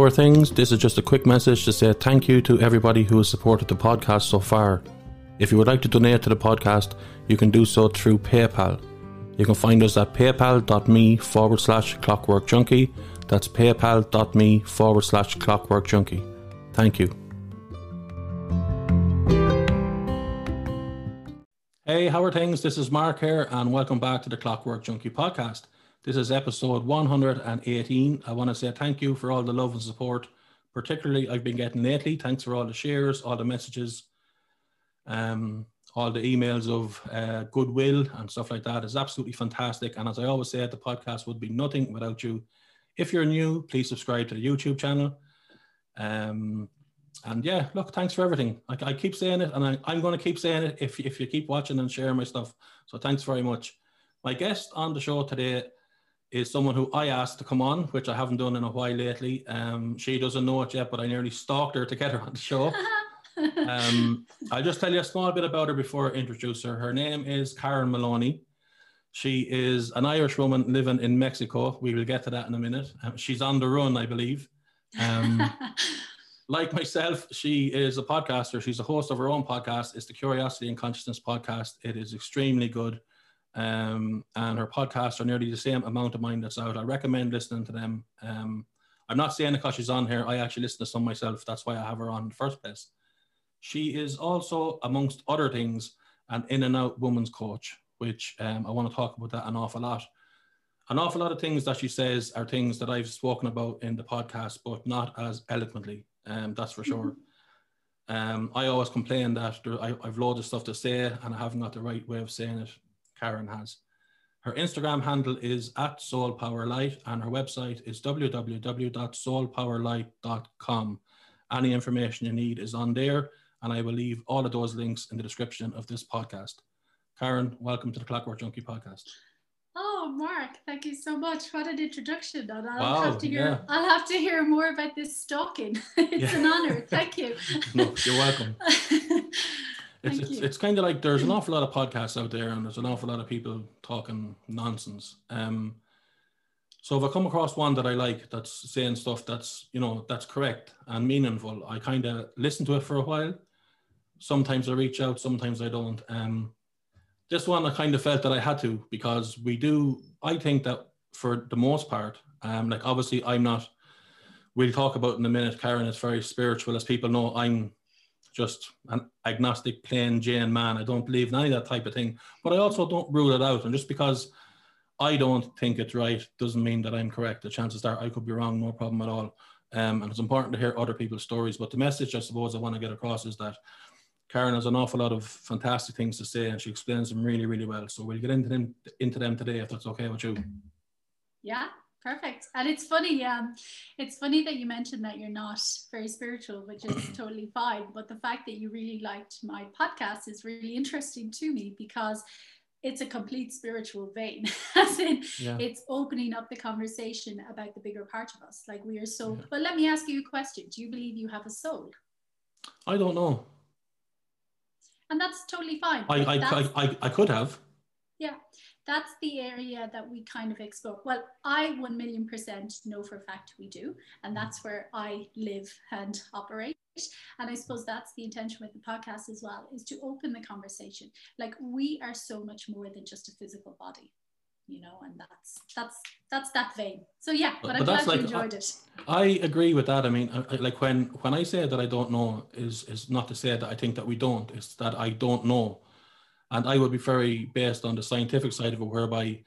Are things? This is just a quick message to say thank you to everybody who has supported the podcast so far. If you would like to donate to the podcast, you can do so through PayPal. You can find us at paypal.me forward slash clockwork junkie. That's paypal.me forward slash clockwork junkie. Thank you. Hey, how are things? This is Mark here, and welcome back to the Clockwork Junkie podcast. This is episode 118. I want to say thank you for all the love and support, particularly I've been getting lately. Thanks for all the shares, all the messages, um, all the emails of uh, goodwill and stuff like that. It's absolutely fantastic. And as I always say, the podcast would be nothing without you. If you're new, please subscribe to the YouTube channel. Um, and yeah, look, thanks for everything. Like I keep saying it, and I, I'm going to keep saying it if, if you keep watching and sharing my stuff. So thanks very much. My guest on the show today is someone who I asked to come on, which I haven't done in a while lately. Um, she doesn't know it yet, but I nearly stalked her to get her on the show. um, I'll just tell you a small bit about her before I introduce her. Her name is Karen Maloney. She is an Irish woman living in Mexico. We will get to that in a minute. Um, she's on the run, I believe. Um, like myself, she is a podcaster. She's a host of her own podcast. It's the Curiosity and Consciousness podcast. It is extremely good. Um, and her podcasts are nearly the same amount of mine that's out. I recommend listening to them. Um, I'm not saying because she's on here. I actually listen to some myself. That's why I have her on in the first place. She is also, amongst other things, an inside out woman's coach, which um, I want to talk about that an awful lot. An awful lot of things that she says are things that I've spoken about in the podcast, but not as eloquently. Um, that's for sure. Um, I always complain that there, I, I've loads of stuff to say and I haven't got the right way of saying it. Karen has. Her Instagram handle is at Soul Power Light and her website is www.soulpowerlight.com. Any information you need is on there, and I will leave all of those links in the description of this podcast. Karen, welcome to the Clockwork Junkie podcast. Oh, Mark, thank you so much. What an introduction. And I'll Wow, have to hear yeah. I'll have to hear more about this stalking. it's Yeah. an honor. Thank you. No, you're welcome. It's, Thank it's, you. it's kind of like there's an awful lot of podcasts out there and there's an awful lot of people talking nonsense. Um, so if I come across one that I like that's saying stuff that's, you know, that's correct and meaningful, I kind of listen to it for a while. Sometimes I reach out, sometimes I don't. Um, this one I kind of felt that I had to because we do, I think that for the most part, um, like obviously I'm not, we'll talk about in a minute, Karen is very spiritual. As people know, I'm just an agnostic, plain Jane man. I don't believe in any of that type of thing, but I also don't rule it out. And just because I don't think it's right doesn't mean that I'm correct. The chances are I could be wrong, no problem at all. Um, and it's important to hear other people's stories. But the message I suppose I want to get across is that Karen has an awful lot of fantastic things to say, and she explains them really, really well. So we'll get into them into them today, if that's okay with you. yeah, perfect. And it's funny, um, it's funny that you mentioned that you're not very spiritual, which is totally fine. But the fact that you really liked my podcast is really interesting to me because it's a complete spiritual vein. As in, Yeah. it's opening up the conversation about the bigger part of us. Like we are so. Yeah. But let me ask you a question: Do you believe you have a soul? I don't know. And that's totally fine. I I, I, I, I could have. yeah, that's the area that we kind of explore. Well, I 1 million percent know for a fact we do. And that's mm. where I live and operate. And I suppose that's the intention with the podcast as well, is to open the conversation. Like we are so much more than just a physical body, you know, and that's that's that's that vein. So yeah, but, But- I'm glad you like- enjoyed it. I agree with that. I mean, I, I- like when when I say that I don't know is is not to say that I think that we don't. It's that I don't know, and I would be very based on the scientific side of it, whereby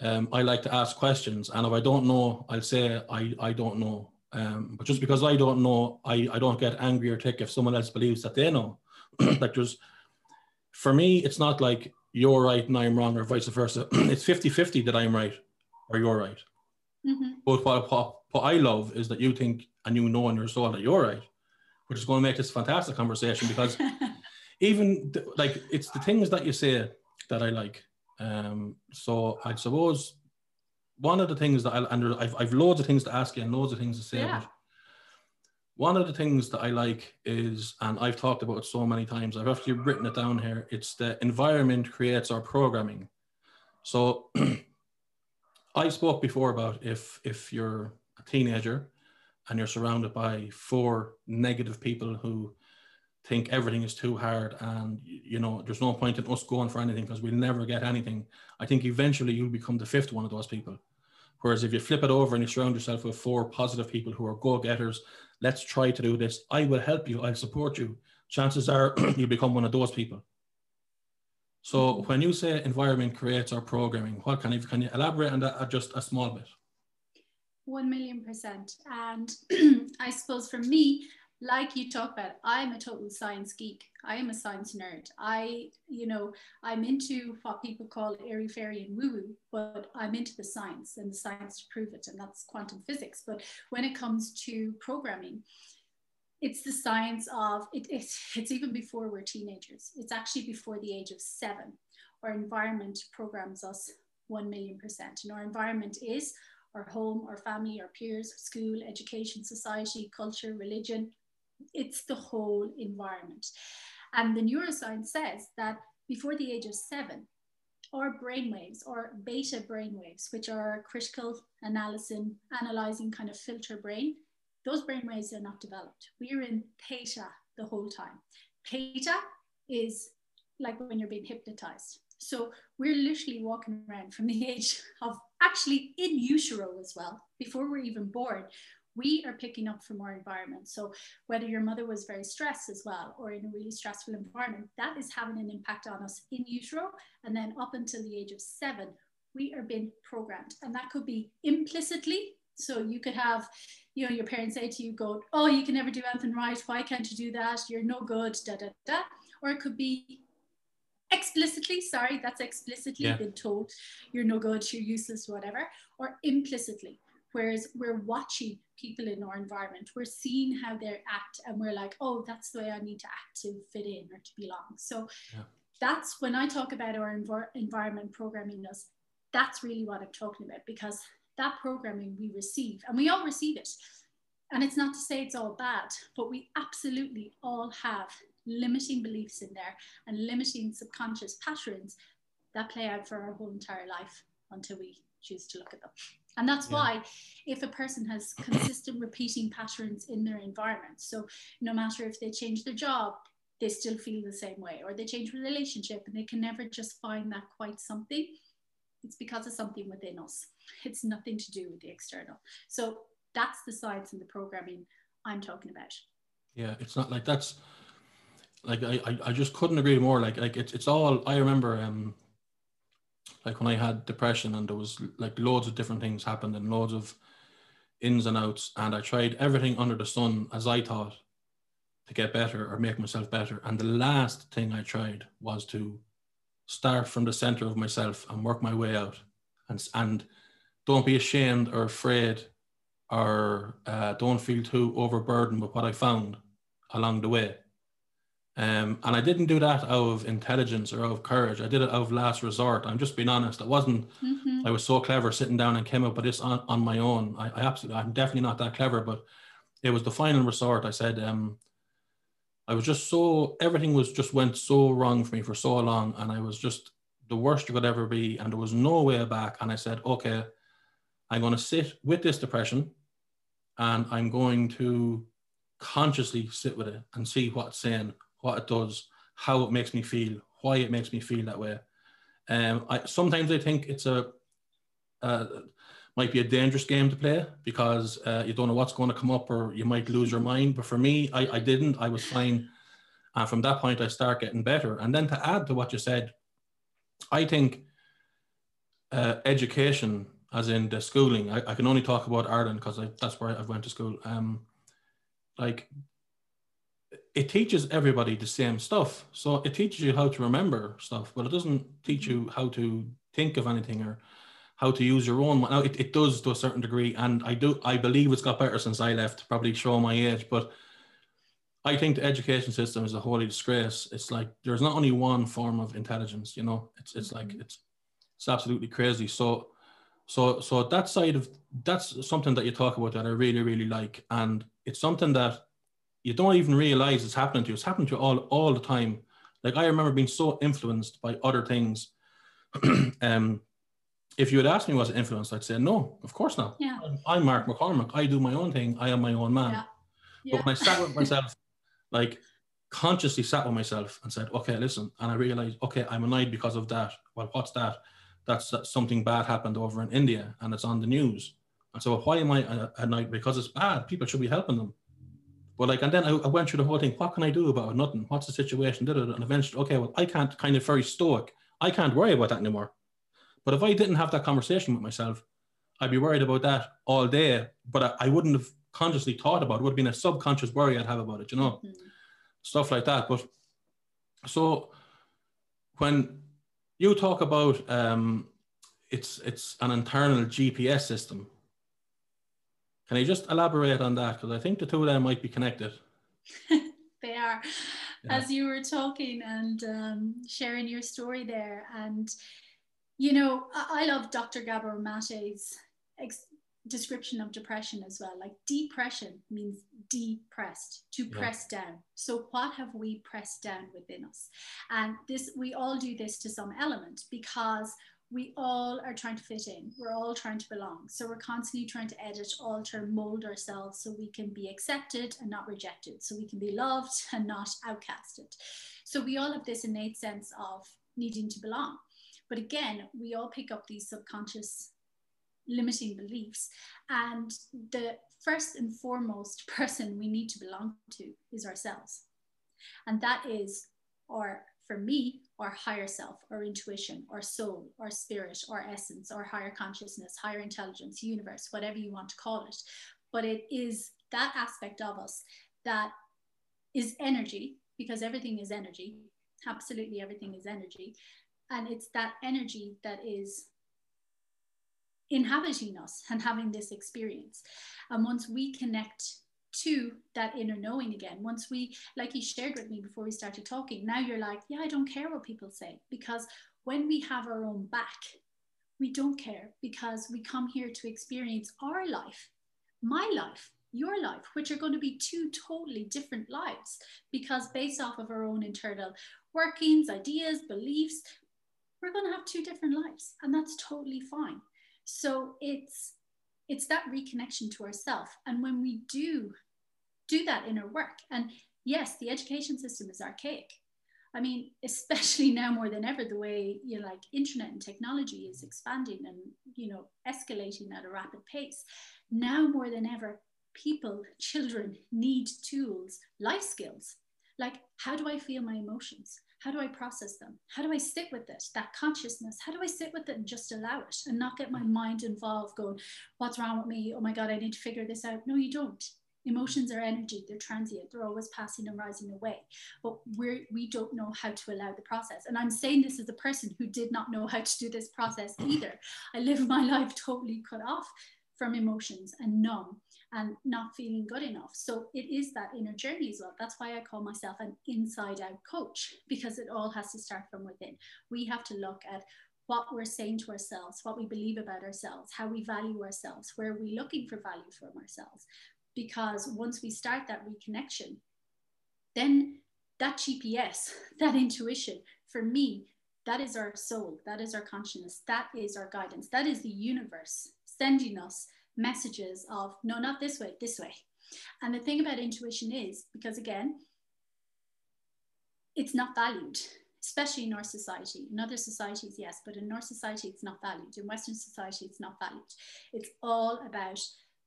um, I like to ask questions, and if I don't know, I'll say I I don't know. Um, but just because I don't know, I, I don't get angry or tick if someone else believes that they know. like there's, for me, it's not like you're right and I'm wrong or vice versa. it's 50-50 that I'm right or you're right. Mhm. But what, what, what I love is that you think and you know in your soul that you're right, which is going to make this fantastic conversation because even th- like it's the things that you say that I like. Um, so I suppose one of the things that I and I've, I've loads of things to ask you and loads of things to say. Yeah. But one of the things that I like is, and I've talked about it so many times, I've actually written it down here. It's the environment creates our programming. So I spoke before about if if you're a teenager and you're surrounded by four negative people who think everything is too hard and you know there's no point in us going for anything because we'll never get anything. I think eventually you'll become the fifth one of those people. Whereas if you flip it over and you surround yourself with four positive people who are go-getters let's try to do this. I will help you. I'll support you. Chances are you become one of those people. So when you say environment creates our programming what can you can you elaborate on that just a small bit? 1 million percent. And i suppose for me like you talk about i'm a total science geek. I am a science nerd. I you know i'm into what people call airy fairy and woo woo but i'm into the science and the science to prove it and that's quantum physics. But when it comes to programming it's the science of it, it's, it's even before we're teenagers. It's actually before the age of seven. Our environment programs us 1 million percent and our environment is our home, our family, our peers, school, education, society, culture, religion, it's the whole environment. And the neuroscience says that before the age of seven, our brainwaves or beta brainwaves, which are critical analysis, analyzing kind of filter brain, those brainwaves are not developed. We are in theta the whole time. Theta is like when you're being hypnotized. So we're literally walking around from the age of actually in utero as well, before we're even born we are picking up from our environment. So whether your mother was very stressed as well or in a really stressful environment, that is having an impact on us in utero. And then up until the age of seven, we are being programmed. And that could be implicitly. So you could have, you know, your parents say to you, go, oh, you can never do anything right. Why can't you do that? You're no good, da, da, da. Or it could be explicitly, sorry, that's explicitly yeah. been told you're no good, you're useless, whatever, or implicitly. Whereas we're watching people in our environment, we're seeing how they act, and we're like, oh, that's the way I need to act to fit in or to belong. So yeah. that's when I talk about our env- environment programming us, that's really what I'm talking about because that programming we receive, and we all receive it. And it's not to say it's all bad, but we absolutely all have limiting beliefs in there and limiting subconscious patterns that play out for our whole entire life until we choose to look at them. And that's yeah. why, if a person has consistent repeating patterns in their environment, so no matter if they change their job, they still feel the same way, or they change relationship and they can never just find that quite something, it's because of something within us. It's nothing to do with the external. So that's the science and the programming I'm talking about. Yeah, it's not like that's like I, I just couldn't agree more. Like like it's it's all I remember um like when I had depression and there was like loads of different things happened and loads of ins and outs and I tried everything under the sun as I thought to get better or make myself better. And the last thing I tried was to start from the center of myself and work my way out and and don't be ashamed or afraid or uh, don't feel too overburdened with what I found along the way. Um, and I didn't do that out of intelligence or out of courage. I did it out of last resort. I'm just being honest. It wasn't, mm-hmm. I was so clever sitting down and came up with this on, on my own. I, I, absolutely, I'm definitely not that clever, but it was the final resort. I said, um, I was just so, everything was just went so wrong for me for so long. And I was just the worst you could ever be. And there was no way back. And I said, okay, I'm going to sit with this depression and I'm going to consciously sit with it and see what's saying what it does, how it makes me feel, why it makes me feel that way. Um, I, sometimes I think it's a uh, might be a dangerous game to play because uh, you don't know what's going to come up or you might lose your mind. But for me, I, I didn't. I was fine. And from that point, I start getting better. And then to add to what you said, I think uh, education, as in the schooling, I, I, can only talk about Ireland because that's where I went to school. Um, like it teaches everybody the same stuff. So it teaches you how to remember stuff, but it doesn't teach you how to think of anything or how to use your own. Now it, it does to a certain degree, and I do I believe it's got better since I left. Probably show my age, but I think the education system is a holy disgrace. It's like there's not only one form of intelligence. You know, it's it's like mm-hmm. it's it's absolutely crazy. So so so that side of that's something that you talk about that I really really like, and it's something that you don't even realize it's happening to you. It's happening to you all all the time. Like I remember being so influenced by other things. um, if you had asked me was it influenced, I'd say no, of course not. Yeah. I'm, I'm Mark McCormack. I do my own thing. I am my own man. Yeah. But when I sat with myself, like consciously sat with myself and said, okay, listen, and I realized, okay, I'm annoyed because of that. Well, what's that? That's, that something bad happened over in India and it's on the news. And so why am I uh, annoyed? Because it's bad. People should be helping them. But like, and then I, I went through the whole thing. What can I do about it? Nothing. What's the situation? Did it? And eventually, okay, well, I can't kind of very stoic. I can't worry about that anymore. But if I didn't have that conversation with myself, I'd be worried about that all day. But I, I wouldn't have consciously thought about it. It would have been a subconscious worry I'd have about it, you know, Mhm. stuff like that. But so when you talk about um, it's it's an internal GPS system, can you just elaborate on that? Because I think the two of them might be connected. they are Yeah. as you were talking and um, sharing your story there and you know i, I love dr Gabor Maté's ex- description of depression as well like depression means depressed to Yeah. press down so what have we pressed down within us and this we all do this to some element because we all are trying to fit in. We're all trying to belong. So we're constantly trying to edit, alter, mold ourselves so we can be accepted and not rejected, so we can be loved and not outcasted. So we all have this innate sense of needing to belong. But again, we all pick up these subconscious limiting beliefs. And the first and foremost person we need to belong to is ourselves. And that is our, for me, our higher self, our intuition, our soul, our spirit, our essence, or higher consciousness, higher intelligence, universe, whatever you want to call it. But it is that aspect of us that is energy, because everything is energy. Absolutely everything is energy. And it's that energy that is inhabiting us and having this experience. And once we connect to that inner knowing again, once we, like you shared with me before we started talking, now you're like, yeah, I don't care what people say. Because when we have our own back, we don't care because we come here to experience our life, my life, your life, which are going to be two totally different lives because based off of our own internal workings, ideas, beliefs, we're going to have two different lives and that's totally fine. So it's it's that reconnection to ourself. And when we do do that inner work and yes the education system is archaic. I mean especially now more than ever the way you know like internet and technology is expanding and you know escalating at a rapid pace. Now more than ever people children need tools life skills. Like how do i feel my emotions how do I process them? How do I sit with it? That consciousness, how do I sit with it and just allow it and not get my mind involved going, what's wrong with me? Oh my God, I need to figure this out. No, you don't. Emotions are energy, they're transient, they're always passing and rising away. But we're, we don't know how to allow the process. And I'm saying this as a person who did not know how to do this process either. I live my life totally cut off from emotions and numb and not feeling good enough. So it is that inner journey as well. That's why I call myself an inside out coach because it all has to start from within. We have to look at what we're saying to ourselves, what we believe about ourselves, how we value ourselves, where we're we looking for value from ourselves. Because once we start that reconnection, then that GPS, that intuition, for me, that is our soul, that is our consciousness, that is our guidance, that is the universe sending us messages of no, not this way, this way. And the thing about intuition is because again, it's not valued, especially in our society. In other societies, yes, but in our society, it's not valued. In Western society, it's not valued. It's all about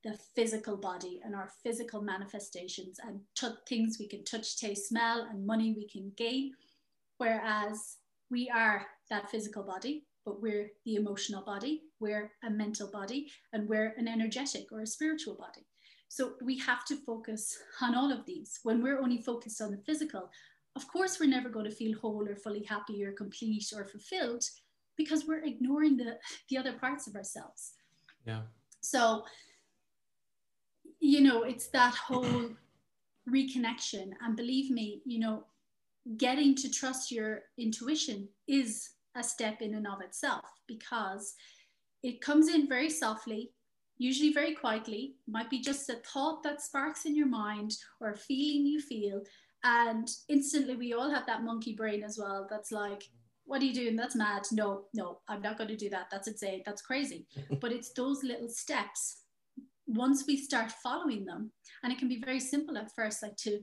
the physical body and our physical manifestations and t- things we can touch, taste, smell, and money we can gain. Whereas we are that physical body, but we're the emotional body, we're a mental body, and we're an energetic or a spiritual body. So we have to focus on all of these. When we're only focused on the physical, of course, we're never going to feel whole or fully happy or complete or fulfilled because we're ignoring the, the other parts of ourselves. Yeah. So, you know, it's that whole reconnection. And believe me, you know, getting to trust your intuition is a step in and of itself because it comes in very softly, usually very quietly, might be just a thought that sparks in your mind or a feeling you feel. And instantly, we all have that monkey brain as well that's like, what are you doing? That's mad. No, no, I'm not going to do that. That's insane. That's crazy. but it's those little steps. Once we start following them, and it can be very simple at first, like to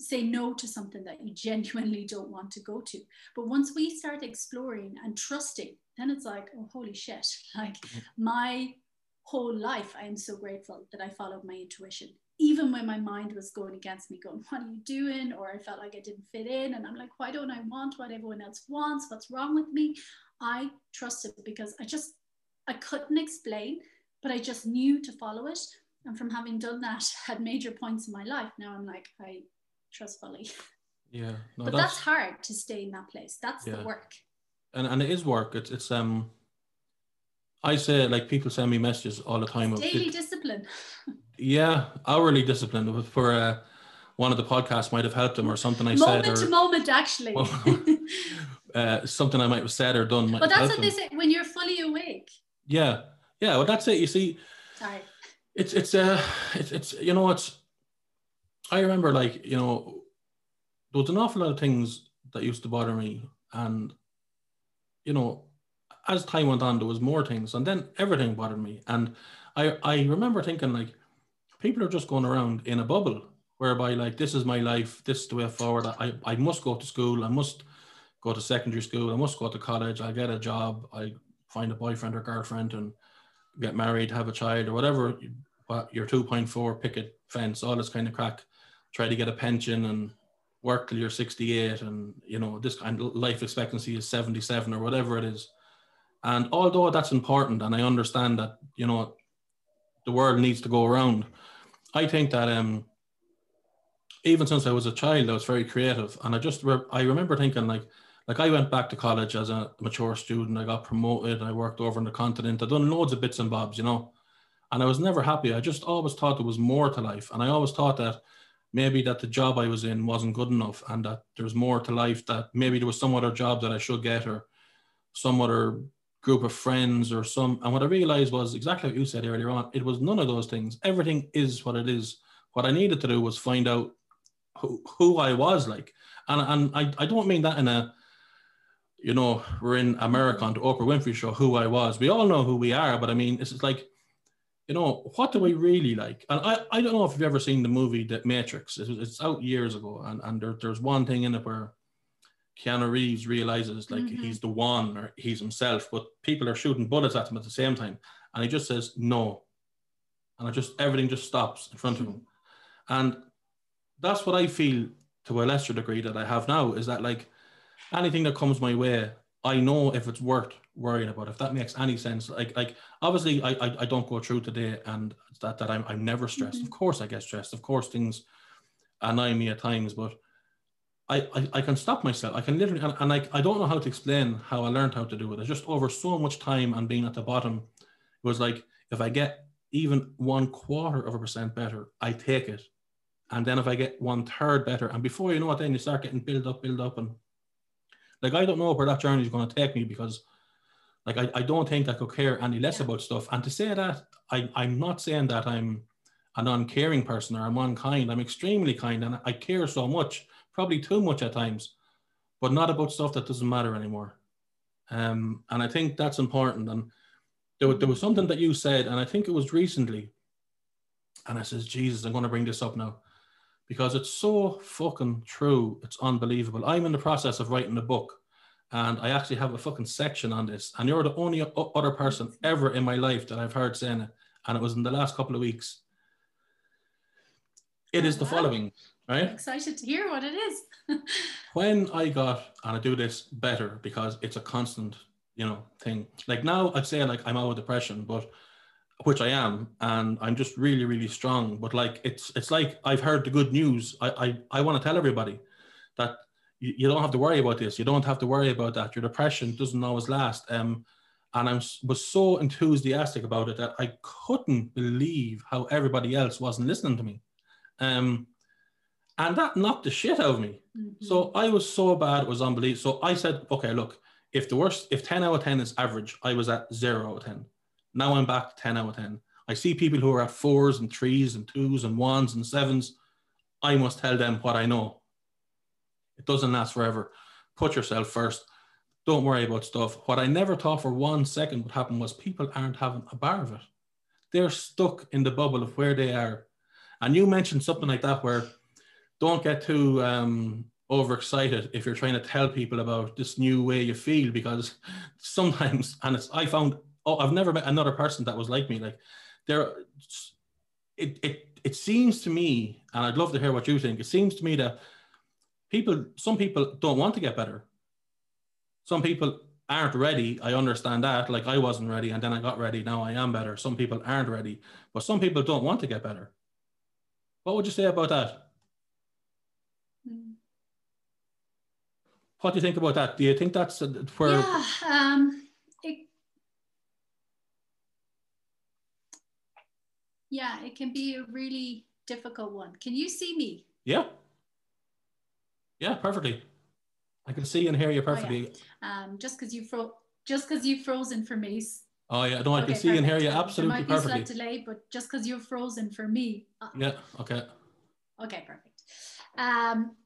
say no to something that you genuinely don't want to go to. But once we start exploring and trusting, then it's like, oh, holy shit. Like mm-hmm. my whole life, I am so grateful that I followed my intuition even when my mind was going against me, going, What are you doing? Or I felt like I didn't fit in. And I'm like, Why don't I want what everyone else wants? What's wrong with me? I trusted because I just, I couldn't explain, but I just knew to follow it. And from having done that at major points in my life, now I'm like, I trust fully. Yeah. No, but that's, that's, hard to stay in that place. That's yeah. the work. And, and it is work. It's, it's, um, I say like people send me messages all the time. Daily of, discipline. Yeah, hourly discipline for uh, one of the podcasts might have helped them or something I moment said. Moment to moment, actually. uh, something I might have said or done. But that's what them. they say when you're fully awake. Yeah, yeah. Well, that's it. You see, Sorry. It's it's uh it's it's you know it's. I remember like you know, there was an awful lot of things that used to bother me, and you know, as time went on, there was more things, and then everything bothered me, and I I remember thinking like people are just going around in a bubble whereby like this is my life, this is the way forward. I, I must go to school, I must go to secondary school, I must go to college, I get a job, I find a boyfriend or girlfriend and get married, have a child or whatever. Your 2.4 picket fence, all this kind of crack, try to get a pension and work till you're 68 and you know this kind of life expectancy is 77 or whatever it is. And although that's important and I understand that, you know, the world needs to go around, I think that um, even since I was a child, I was very creative, and I just re- I remember thinking like like I went back to college as a mature student. I got promoted. I worked over in the continent. I done loads of bits and bobs, you know, and I was never happy. I just always thought there was more to life, and I always thought that maybe that the job I was in wasn't good enough, and that there's more to life. That maybe there was some other job that I should get, or some other group of friends or some. And what I realized was exactly what you said earlier on. It was none of those things. Everything is what it is. What I needed to do was find out who, who I was like. And, and I, I don't mean that in a, you know, we're in America on the Oprah Winfrey show, who I was. We all know who we are, but I mean, it's like, you know, what do we really like? And I, I don't know if you've ever seen the movie The Matrix. It's, it's out years ago. And, and there, there's one thing in it where Keanu Reeves realizes like mm-hmm. he's the one or he's himself, but people are shooting bullets at him at the same time. And he just says no. And it just everything just stops in front of him. And that's what I feel to a lesser degree that I have now is that like anything that comes my way, I know if it's worth worrying about, if that makes any sense. Like like obviously I I, I don't go through today and that that I'm I'm never stressed. Mm-hmm. Of course I get stressed. Of course things annoy me at times, but I, I, I can stop myself. I can literally, and, and I, I don't know how to explain how I learned how to do it. It's just over so much time and being at the bottom, it was like, if I get even one quarter of a percent better, I take it. And then if I get one third better, and before you know it, then you start getting build up, build up. And like, I don't know where that journey is going to take me because like, I, I don't think I could care any less about stuff. And to say that, I, I'm not saying that I'm an uncaring person or I'm unkind. I'm extremely kind and I care so much probably too much at times, but not about stuff that doesn't matter anymore. Um, and I think that's important. And there, there was something that you said, and I think it was recently. And I says, Jesus, I'm going to bring this up now because it's so fucking true. It's unbelievable. I'm in the process of writing a book and I actually have a fucking section on this. And you're the only other person ever in my life that I've heard saying it. And it was in the last couple of weeks. It is the following right? I'm excited to hear what it is. when I got, and I do this better because it's a constant, you know, thing. Like now, I'd say like I'm out of depression, but which I am, and I'm just really, really strong. But like it's it's like I've heard the good news. I I, I want to tell everybody that you, you don't have to worry about this. You don't have to worry about that. Your depression doesn't always last. Um, and I was so enthusiastic about it that I couldn't believe how everybody else wasn't listening to me. Um, and that knocked the shit out of me. Mm-hmm. So I was so bad, it was unbelievable. So I said, okay, look, if the worst, if 10 out of 10 is average, I was at zero out of 10. Now I'm back to 10 out of 10. I see people who are at fours and threes and twos and ones and sevens. I must tell them what I know. It doesn't last forever. Put yourself first. don't worry about stuff. What I never thought for one second would happen was people aren't having a bar of it. They're stuck in the bubble of where they are. And you mentioned something like that where don't get too um, overexcited if you're trying to tell people about this new way you feel because sometimes, and it's, I found, oh, I've never met another person that was like me. Like there, it, it, it seems to me, and I'd love to hear what you think. It seems to me that people, some people don't want to get better some people aren't ready. I understand that. Like I wasn't ready and then I got ready. Now I am better. Some people aren't ready, but some people don't want to get better. What would you say about that? Hmm. What do you think about that? Do you think that's where? Yeah, um, it, yeah, it can be a really difficult one. Can you see me? Yeah. Yeah, perfectly. I can see and hear you perfectly. Oh, yeah. um, just because you fro- just because you've frozen for me. Oh yeah, no, I okay, can see perfect. and hear you absolutely there might perfectly. Be a delay, but just because you're frozen for me. Uh, yeah. Okay. Okay. Perfect. Um,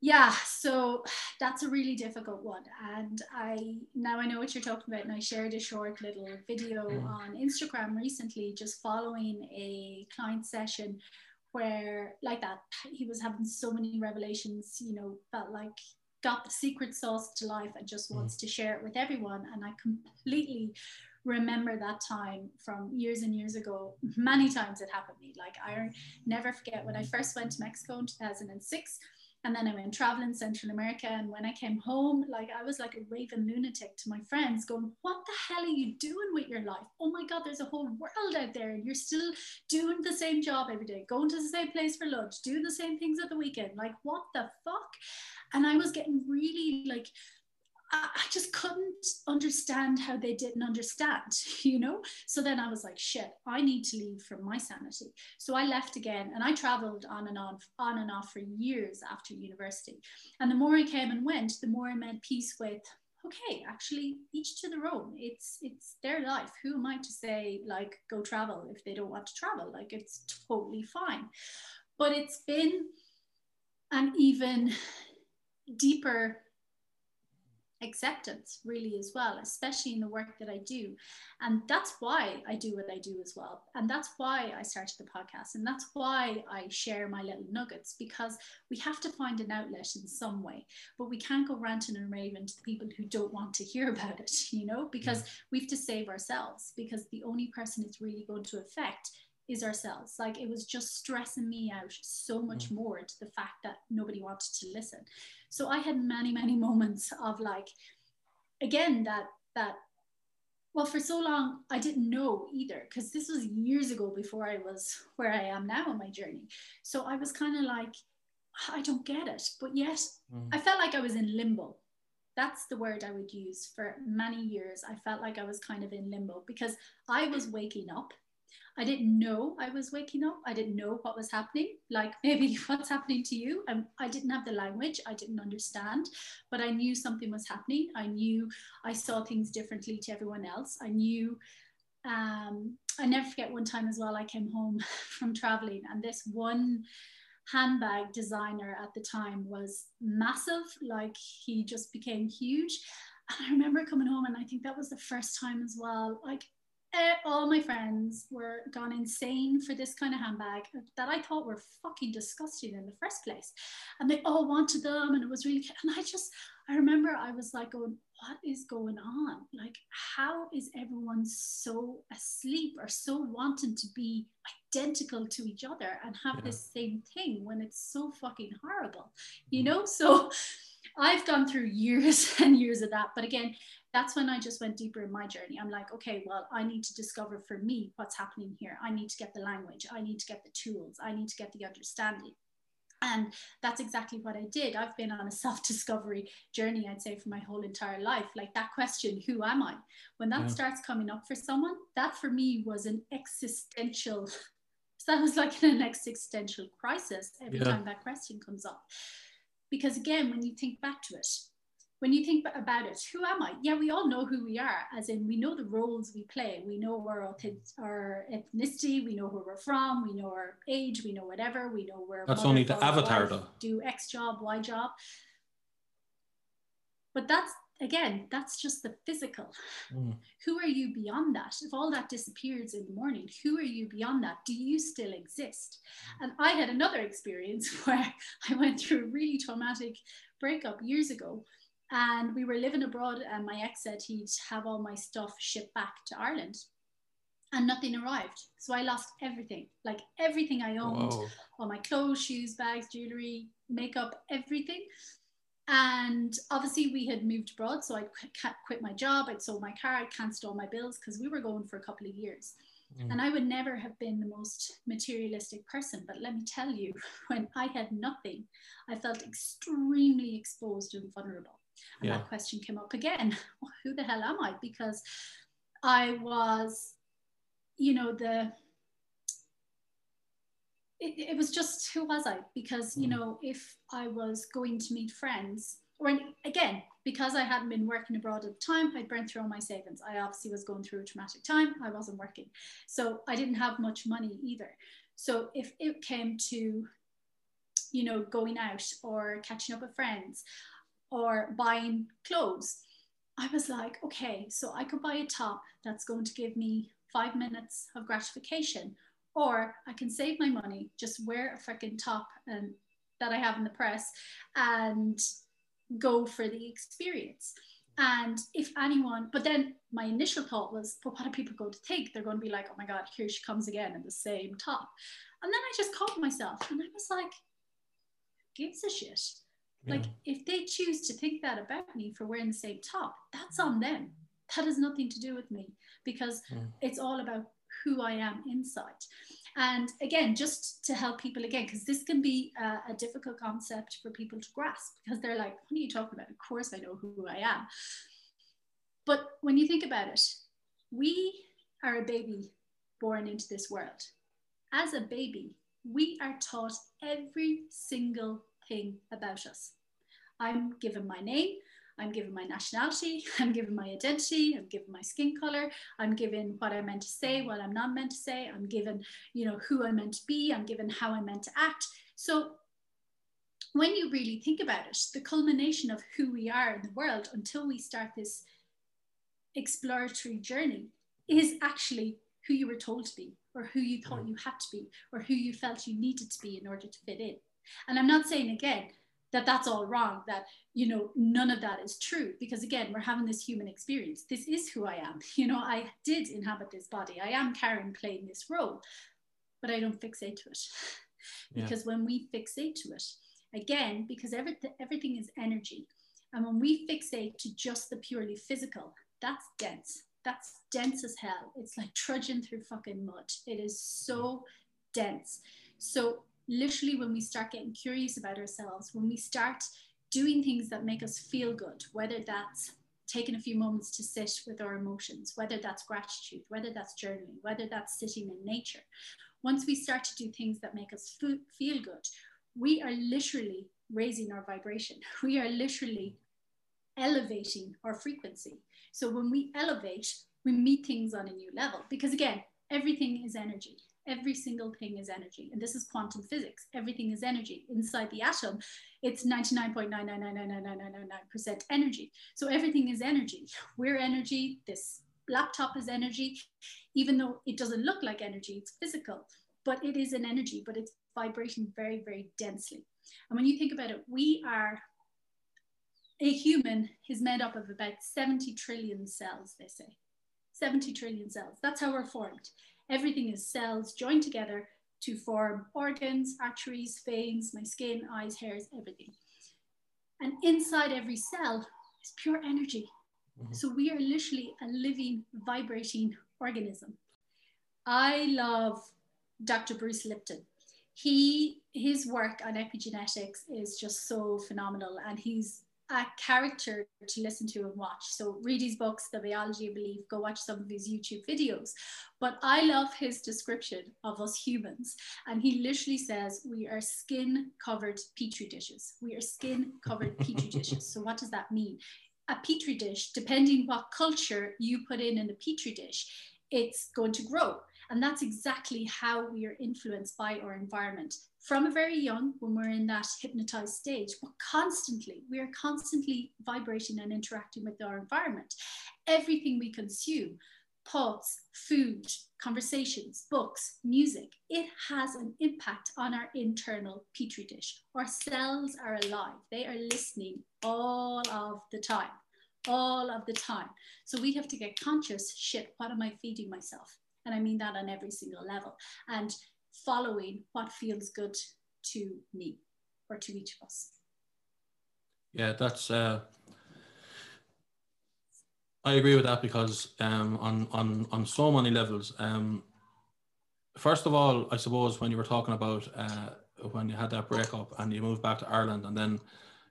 yeah, so that's a really difficult one, and I now I know what you're talking about, and I shared a short little video mm. on Instagram recently, just following a client session where like that he was having so many revelations you know felt like got the secret sauce to life and just wants mm. to share it with everyone. And i completely remember that time from years and years ago. Many times it happened to me. Like i never forget when i first went to mexico in 2006 and then I went traveling Central America. And when I came home, like I was like a raving lunatic to my friends, going, What the hell are you doing with your life? Oh my God, there's a whole world out there. And you're still doing the same job every day, going to the same place for lunch, doing the same things at the weekend. Like, what the fuck? And I was getting really like I just couldn't understand how they didn't understand, you know? So then I was like, shit, I need to leave for my sanity. So I left again and I traveled on and on, on and off for years after university. And the more I came and went, the more I made peace with, okay, actually each to their own. It's it's their life. Who am I to say like go travel if they don't want to travel? Like it's totally fine. But it's been an even deeper acceptance really as well especially in the work that i do. And that's why i do what i do as well. And that's why i started the podcast. And that's why i share my little nuggets because we have to find an outlet in some way. But we can't go ranting and raving to the people who don't want to hear about it you know because we have to save ourselves because the only person it's really going to affect is ourselves. Like it was just stressing me out so much mm. more to the fact that nobody wanted to listen. So I had many, many moments of like, again, that that well, for so long I didn't know either, because this was years ago before I was where I am now in my journey. So I was kind of like, I don't get it. But yet mm. I felt like I was in limbo. That's the word I would use for many years. I felt like I was kind of in limbo because I was waking up I didn't know I was waking up. I didn't know what was happening, like maybe what's happening to you. Um, I didn't have the language, I didn't understand, but I knew something was happening. I knew I saw things differently to everyone else. I knew, um, I never forget one time as well, I came home from traveling and this one handbag designer at the time was massive, like he just became huge. And I remember coming home, and I think that was the first time as well. Like uh, all my friends were gone insane for this kind of handbag that I thought were fucking disgusting in the first place. And they all wanted them, and it was really, and I just, I remember I was like, going, what is going on? Like, how is everyone so asleep or so wanting to be identical to each other and have yeah. this same thing when it's so fucking horrible, you mm-hmm. know? So, I've gone through years and years of that. But again, that's when I just went deeper in my journey. I'm like, okay, well, I need to discover for me what's happening here. I need to get the language, I need to get the tools, I need to get the understanding. And that's exactly what I did. I've been on a self discovery journey, I'd say, for my whole entire life. Like that question, who am I? When that yeah. starts coming up for someone, that for me was an existential, so that was like an existential crisis every yeah. time that question comes up. Because again, when you think back to it, when you think about it, who am I? Yeah, we all know who we are, as in we know the roles we play. We know our, our ethnicity, we know where we're from, we know our age, we know whatever, we know where. That's only the avatar, though. Do X job, Y job. But that's again, that's just the physical. Mm. Who are you beyond that? If all that disappears in the morning, who are you beyond that? Do you still exist? And I had another experience where I went through a really traumatic breakup years ago. And we were living abroad, and my ex said he'd have all my stuff shipped back to Ireland. And nothing arrived. So I lost everything like everything I owned Whoa. all my clothes, shoes, bags, jewelry, makeup, everything. And obviously, we had moved abroad, so I quit my job. I'd sold my car, I'd cancelled all my bills because we were going for a couple of years. Mm. And I would never have been the most materialistic person. But let me tell you, when I had nothing, I felt extremely exposed and vulnerable. And yeah. that question came up again who the hell am I? Because I was, you know, the it, it was just who was I? Because you mm. know, if I was going to meet friends, or again, because I hadn't been working abroad at the time, I'd burnt through all my savings. I obviously was going through a traumatic time. I wasn't working, so I didn't have much money either. So if it came to, you know, going out or catching up with friends, or buying clothes, I was like, okay, so I could buy a top that's going to give me five minutes of gratification or I can save my money, just wear a freaking top and that I have in the press and go for the experience. And if anyone, but then my initial thought was, but what are people going to think? They're going to be like, oh my God, here she comes again in the same top. And then I just caught myself and I was like, gives a shit. Yeah. Like, if they choose to think that about me for wearing the same top, that's on them. That has nothing to do with me because yeah. it's all about who I am inside. And again, just to help people again, because this can be a, a, difficult concept for people to grasp because they're like, what are you talking about? Of course, I know who I am. But when you think about it, we are a baby born into this world. As a baby, we are taught every single thing about us. I'm given my name, I'm given my nationality, I'm given my identity, I'm given my skin color, I'm given what I'm meant to say, what I'm not meant to say, I'm given, you know, who I'm meant to be, I'm given how I'm meant to act. So when you really think about it, the culmination of who we are in the world until we start this exploratory journey is actually who you were told to be, or who you thought mm. you had to be, or who you felt you needed to be in order to fit in. And I'm not saying again that that's all wrong that you know none of that is true. Because again we're having this human experience. This is who i am. You know i did inhabit this body. I am Karen playing this role but i don't fixate to it. Because yeah. when we fixate to it again because everything everything is energy. And when we fixate to just the purely physical that's dense. That's dense as hell. It's like trudging through fucking mud. It is so dense. So literally when we start getting curious about ourselves, when we start doing things that make us feel good, whether that's taking a few moments to sit with our emotions, whether that's gratitude, whether that's journaling, whether that's sitting in nature. Once we start to do things that make us feel good, we are literally raising our vibration. We are literally elevating our frequency. So when we elevate, we meet things on a new level because again, everything is energy every single thing is energy. And this is quantum physics. Everything is energy. Inside the atom, it's 99.9999999% energy. So everything is energy. We're energy. This laptop is energy. Even though it doesn't look like energy, it's physical, but it is an energy, but it's vibrating very, very densely. And when you think about it, we are a human is made up of about 70 trillion cells, they say. 70 trillion cells. That's how we're formed. Everything is cells joined together to form organs, arteries, veins, my skin, eyes, hairs, everything. And inside every cell is pure energy. Mm-hmm. So we are literally a living, vibrating organism. I love Dr. Bruce Lipton. He his work on epigenetics is just so phenomenal, and he's a character to listen to and watch. So read his books, The Biology of Belief, go watch some of his YouTube videos. But I love his description of us humans. And he literally says, we are skin covered petri dishes. We are skin covered petri dishes. So what does that mean? A petri dish, depending what culture you put in in the petri dish, it's going to grow. And that's exactly how we are influenced by our environment from a very young, when we're in that hypnotized stage, but constantly, we are constantly vibrating and interacting with our environment. Everything we consume, thoughts, food, conversations, books, music, it has an impact on our internal petri dish. Our cells are alive, they are listening all of the time, all of the time. So we have to get conscious shit, what am I feeding myself? And I mean that on every single level. And following what feels good to me or to each of us. Yeah, that's uh, I agree with that because um, on on on so many levels. Um, first of all, I suppose when you were talking about uh, when you had that breakup and you moved back to Ireland, and then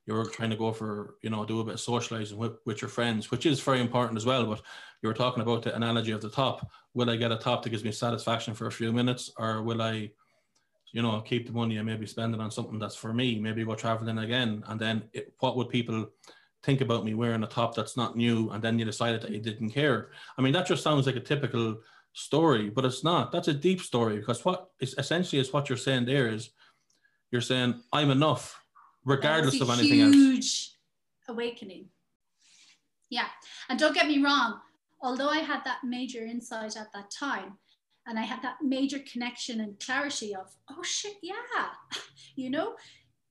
you were trying to go for you know do a bit of socializing with, with your friends, which is very important as well. But you were talking about the analogy of the top. Will I get a top that gives me satisfaction for a few minutes, or will I? you know, keep the money and maybe spend it on something that's for me, maybe go traveling again. And then it, what would people think about me wearing a top that's not new and then you decided that you didn't care i mean that just sounds like a typical story but it's not that's a deep story because what is essentially is what you're saying there is you're saying i'm enough regardless of anything huge else huge awakening yeah and don't get me wrong although i had that major insight at that time and i had that major connection and clarity of oh shit yeah you know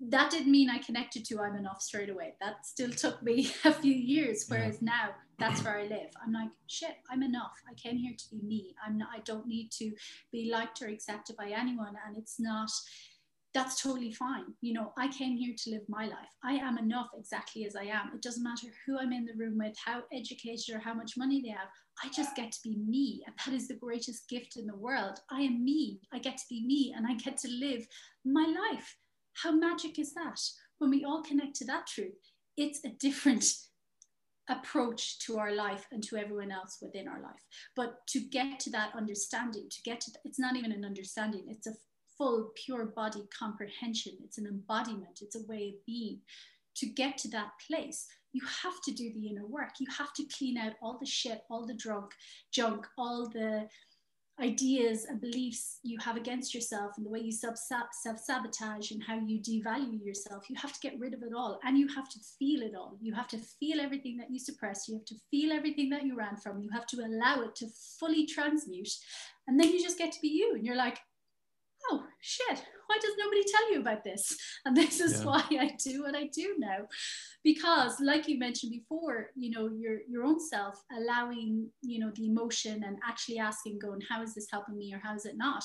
that didn't mean I connected to I'm enough straight away. That still took me a few years. Whereas yeah. now that's where I live. I'm like, shit, I'm enough. I came here to be me. I'm not, I don't need to be liked or accepted by anyone. And it's not, that's totally fine. You know, I came here to live my life. I am enough exactly as I am. It doesn't matter who I'm in the room with, how educated or how much money they have. I just get to be me. And that is the greatest gift in the world. I am me. I get to be me and I get to live my life how magic is that? When we all connect to that truth, it's a different approach to our life and to everyone else within our life. But to get to that understanding, to get to, it's not even an understanding, it's a full, pure body comprehension, it's an embodiment, it's a way of being. To get to that place, you have to do the inner work. You have to clean out all the shit, all the drunk, junk, all the ideas and beliefs you have against yourself and the way you self sabotage and how you devalue yourself. You have to get rid of it all and you have to feel it all. You have to feel everything that you suppress. You have to feel everything that you ran from. You have to allow it to fully transmute. And then you just get to be you. And you're like, oh shit, why does nobody tell you about this? And this is yeah. why I do what I do now. Because like you mentioned before, you know, your your own self allowing, you know, the emotion and actually asking, going, how is this helping me or how is it not?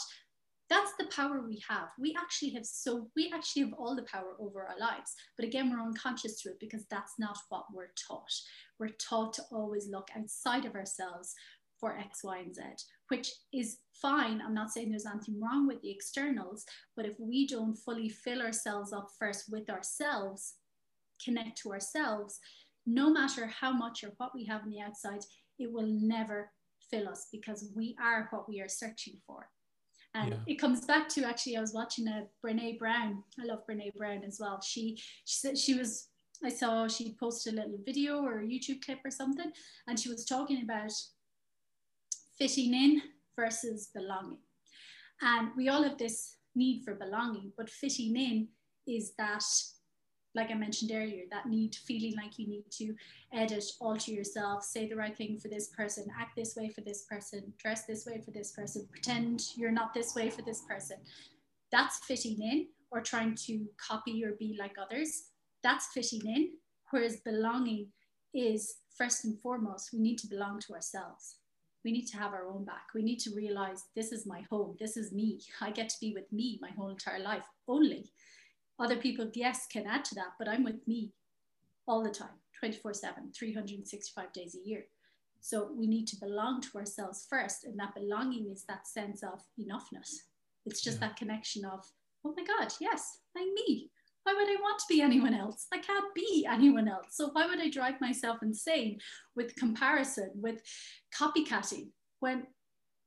That's the power we have. We actually have so we actually have all the power over our lives. But again, we're unconscious to it because that's not what we're taught. We're taught to always look outside of ourselves for X, Y, and Z, which is fine. I'm not saying there's anything wrong with the externals, but if we don't fully fill ourselves up first with ourselves, connect to ourselves, no matter how much or what we have on the outside, it will never fill us because we are what we are searching for. And yeah. it comes back to actually, I was watching a Brene Brown. I love Brene Brown as well. She she said she was. I saw she posted a little video or a YouTube clip or something, and she was talking about fitting in versus belonging. And we all have this need for belonging, but fitting in is that, like I mentioned earlier, that need, feeling like you need to edit, alter yourself, say the right thing for this person, act this way for this person, dress this way for this person, pretend you're not this way for this person. That's fitting in or trying to copy or be like others. That's fitting in. Whereas belonging is first and foremost, we need to belong to ourselves we need to have our own back. We need to realize this is my home. This is me. I get to be with me my whole entire life only. Other people, yes, can add to that, but I'm with me all the time, 24 7, 365 days a year. So we need to belong to ourselves first. And that belonging is that sense of enoughness. It's just yeah. that connection of, oh my God, yes, I'm me. Why would I want to be anyone else? I can't be anyone else. So why would I drive myself insane with comparison, with copycatting when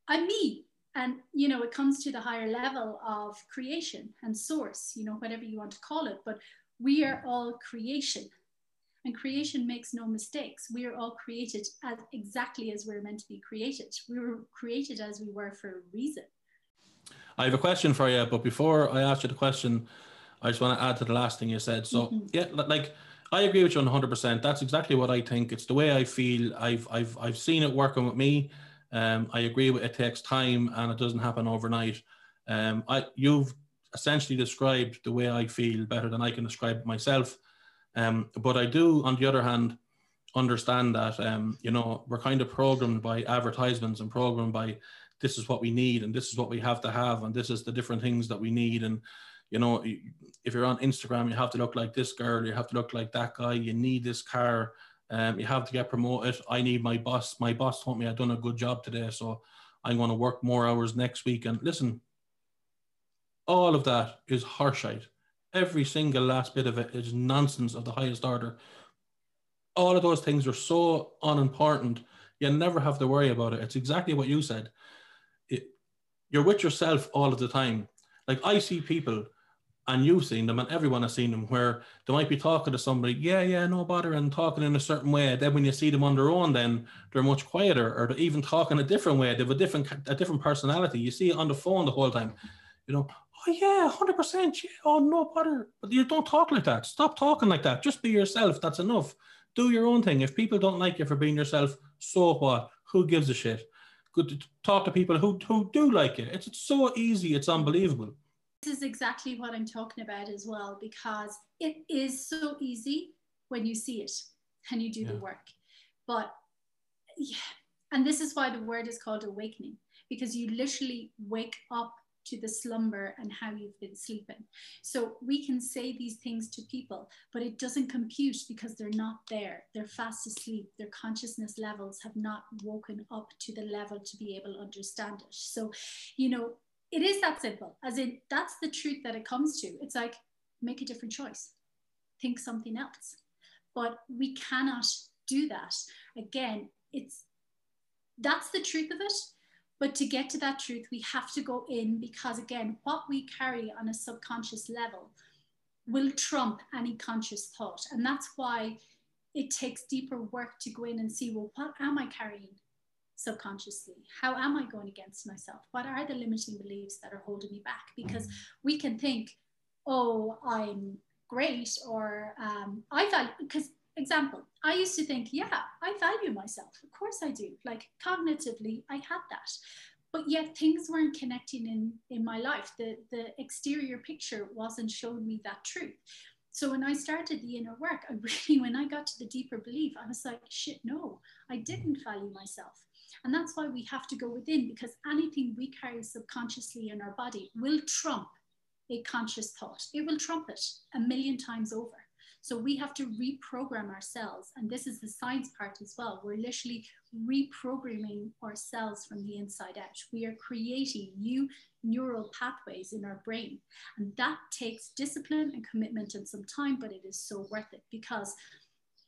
I'm me? And you know, it comes to the higher level of creation and source, you know, whatever you want to call it, but we are all creation. And creation makes no mistakes. We are all created as exactly as we're meant to be created. We were created as we were for a reason. I have a question for you, but before I ask you the question, I just want to add to the last thing you said. So mm-hmm. yeah, like I agree with you 100. percent That's exactly what I think. It's the way I feel. I've I've I've seen it working with me. Um, I agree with it takes time and it doesn't happen overnight. Um, I you've essentially described the way I feel better than I can describe myself. Um, but I do, on the other hand, understand that um, you know we're kind of programmed by advertisements and programmed by this is what we need and this is what we have to have and this is the different things that we need and you know if you're on Instagram you have to look like this girl you have to look like that guy you need this car um, you have to get promoted I need my boss my boss told me I've done a good job today so I'm going to work more hours next week and listen all of that is harshite. Every single last bit of it is nonsense of the highest order. All of those things are so unimportant. You never have to worry about it. It's exactly what you said. It, you're with yourself all of the time. Like I see people, and you've seen them, and everyone has seen them, where they might be talking to somebody, yeah, yeah, no bother, and talking in a certain way. Then when you see them on their own, then they're much quieter, or they're even talking a different way. They have a different, a different personality. You see it on the phone the whole time. You know, oh yeah, hundred percent, oh no bother. But you don't talk like that. Stop talking like that. Just be yourself. That's enough. Do your own thing. If people don't like you for being yourself, so what? Who gives a shit? Good to talk to people who who do like you. It's, it's so easy. It's unbelievable. This is exactly what I'm talking about as well, because it is so easy when you see it and you do yeah. the work. But yeah, and this is why the word is called awakening, because you literally wake up to the slumber and how you've been sleeping. So we can say these things to people, but it doesn't compute because they're not there. They're fast asleep. Their consciousness levels have not woken up to the level to be able to understand it. So, you know, it is that simple, as in that's the truth that it comes to. It's like make a different choice, think something else. But we cannot do that. Again, it's that's the truth of it but to get to that truth, we have to go in because, again, what we carry on a subconscious level will trump any conscious thought. And that's why it takes deeper work to go in and see well, what am I carrying subconsciously? How am I going against myself? What are the limiting beliefs that are holding me back? Because we can think, oh, I'm great, or um, I value, because example, I used to think, yeah, I value myself. Of course I do. Like cognitively, I had that. But yet things weren't connecting in, in my life. The, the exterior picture wasn't showing me that truth. So when I started the inner work, I really, when I got to the deeper belief, I was like, shit, no, I didn't value myself. And that's why we have to go within because anything we carry subconsciously in our body will trump a conscious thought. It will trump it a million times over. So we have to reprogram ourselves. And this is the science part as well. We're literally reprogramming ourselves from the inside out. We are creating new neural pathways in our brain. And that takes discipline and commitment and some time, but it is so worth it because,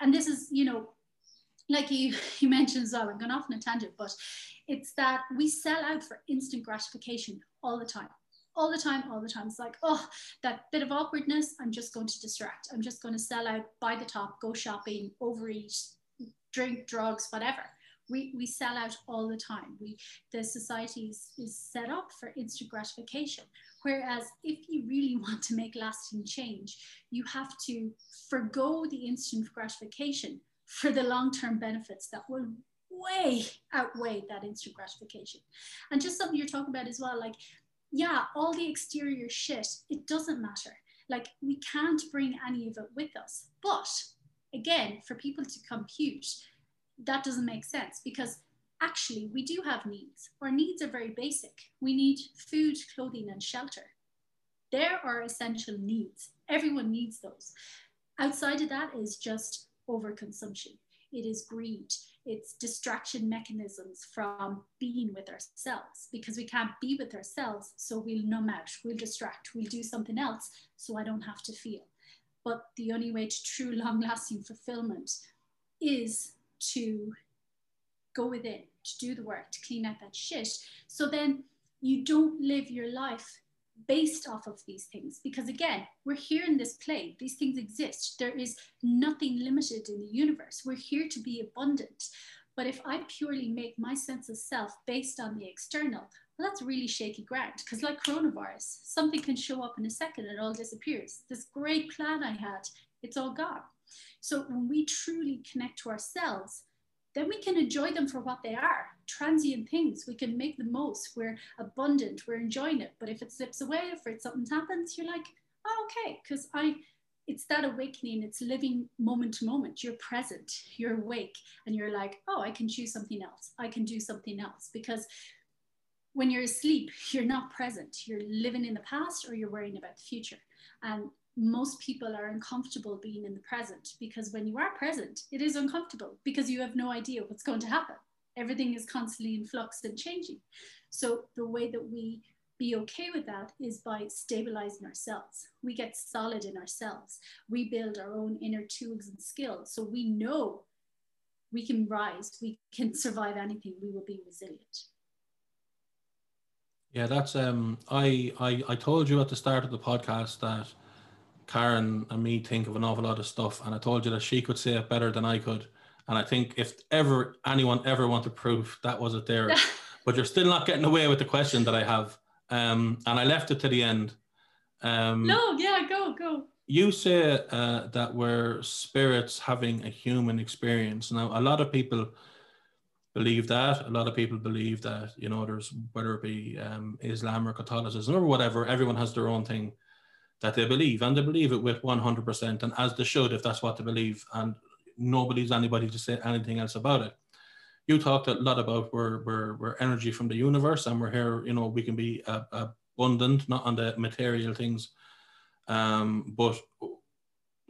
and this is, you know, like you, you mentioned as well, I'm going off on a tangent, but it's that we sell out for instant gratification all the time all the time, all the time. It's like, oh, that bit of awkwardness, I'm just going to distract. I'm just going to sell out, buy the top, go shopping, overeat, drink, drugs, whatever. We, we sell out all the time. We, the society is, is set up for instant gratification. Whereas if you really want to make lasting change, you have to forego the instant gratification for the long-term benefits that will way outweigh that instant gratification. And just something you're talking about as well, like yeah, all the exterior shit, it doesn't matter. Like we can't bring any of it with us. But again, for people to compute, that doesn't make sense because actually we do have needs. Our needs are very basic. We need food, clothing, and shelter. There are essential needs. Everyone needs those. Outside of that is just overconsumption. It is greed it's distraction mechanisms from being with ourselves because we can't be with ourselves. So we'll numb out, we'll distract, we'll do something else so I don't have to feel. But the only way to true long lasting fulfillment is to go within, to do the work, to clean out that shit. So then you don't live your life based off of these things. Because again we're here in this play these things exist. There is nothing limited in the universe. We're here to be abundant. But if i purely make my sense of self based on the external well, that's really shaky ground. Because like coronavirus something can show up in a second and it all disappears. This great plan i had it's all gone. So when we truly connect to ourselves then we can enjoy them for what they are transient things. We can make the most. We're abundant. We're enjoying it. But if it slips away, if something happens, you're like, oh, okay, because I, it's that awakening. It's living moment to moment. You're present. You're awake, and you're like, oh, I can choose something else. I can do something else because. When you're asleep, you're not present. You're living in the past or you're worrying about the future. And most people are uncomfortable being in the present because when you are present, it is uncomfortable because you have no idea what's going to happen. Everything is constantly in flux and changing. So the way that we be okay with that is by stabilizing ourselves. We get solid in ourselves. We build our own inner tools and skills. So we know we can rise, we can survive anything, we will be resilient. Yeah, that's um I I I told you at the start of the podcast that Karen and me think of an awful lot of stuff, and I told you that she could say it better than I could. And I think if ever anyone ever wanted proof, that was it there. but you're still not getting away with the question that I have. Um, and I left it to the end. Um, no, yeah, go, go. You say uh, that we're spirits having a human experience. Now, a lot of people believe that. A lot of people believe that, you know, there's whether it be um, Islam or Catholicism or whatever, everyone has their own thing that they believe, and they believe it with 100%, and as they should if that's what they believe, and nobody's anybody to say anything else about it. You talked a lot about we're, we're, we're energy from the universe, and we're here, you know, we can be uh, abundant, not on the material things. Um, but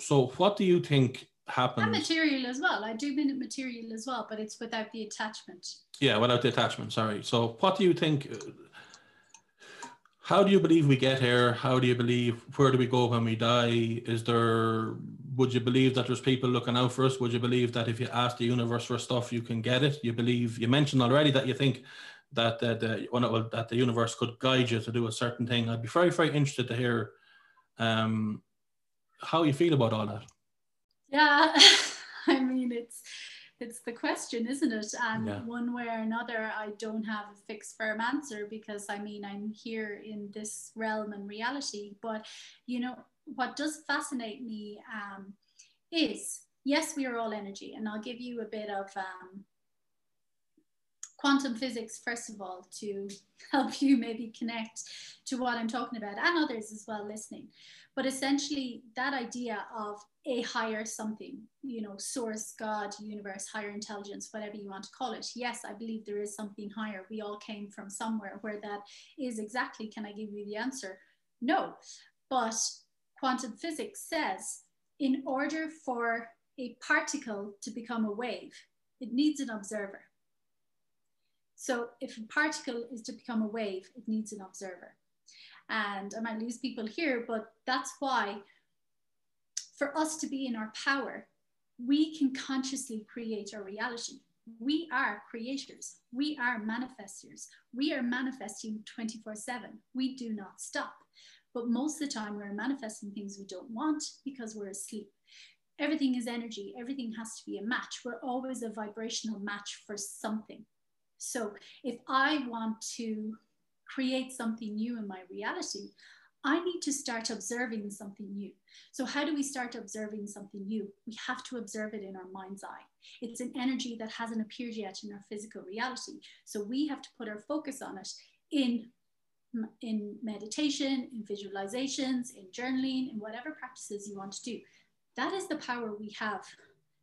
so, what do you think happens? And material as well. I do mean material as well, but it's without the attachment. Yeah, without the attachment. Sorry. So, what do you think? How do you believe we get here? How do you believe where do we go when we die? Is there would you believe that there's people looking out for us? Would you believe that if you ask the universe for stuff, you can get it? You believe you mentioned already that you think that the, it, that the universe could guide you to do a certain thing. I'd be very very interested to hear um, how you feel about all that. Yeah, it's the question, isn't it? And yeah. one way or another, I don't have a fixed firm answer because I mean, I'm here in this realm and reality. But, you know, what does fascinate me um, is yes, we are all energy. And I'll give you a bit of um, quantum physics, first of all, to help you maybe connect to what I'm talking about and others as well listening. But essentially, that idea of a higher something, you know, source, God, universe, higher intelligence, whatever you want to call it. Yes, I believe there is something higher. We all came from somewhere where that is exactly. Can I give you the answer? No. But quantum physics says in order for a particle to become a wave, it needs an observer. So if a particle is to become a wave, it needs an observer and I might lose people here, but that's why for us to be in our power, we can consciously create our reality. We are creators. We are manifestors. We are manifesting 24 7. We do not stop. But most of the time, we're manifesting things we don't want because we're asleep. Everything is energy. Everything has to be a match. We're always a vibrational match for something. So if I want to create something new in my reality, I need to start observing something new. So, how do we start observing something new? We have to observe it in our mind's eye. It's an energy that hasn't appeared yet in our physical reality. So, we have to put our focus on it in, in meditation, in visualizations, in journaling, in whatever practices you want to do. That is the power we have.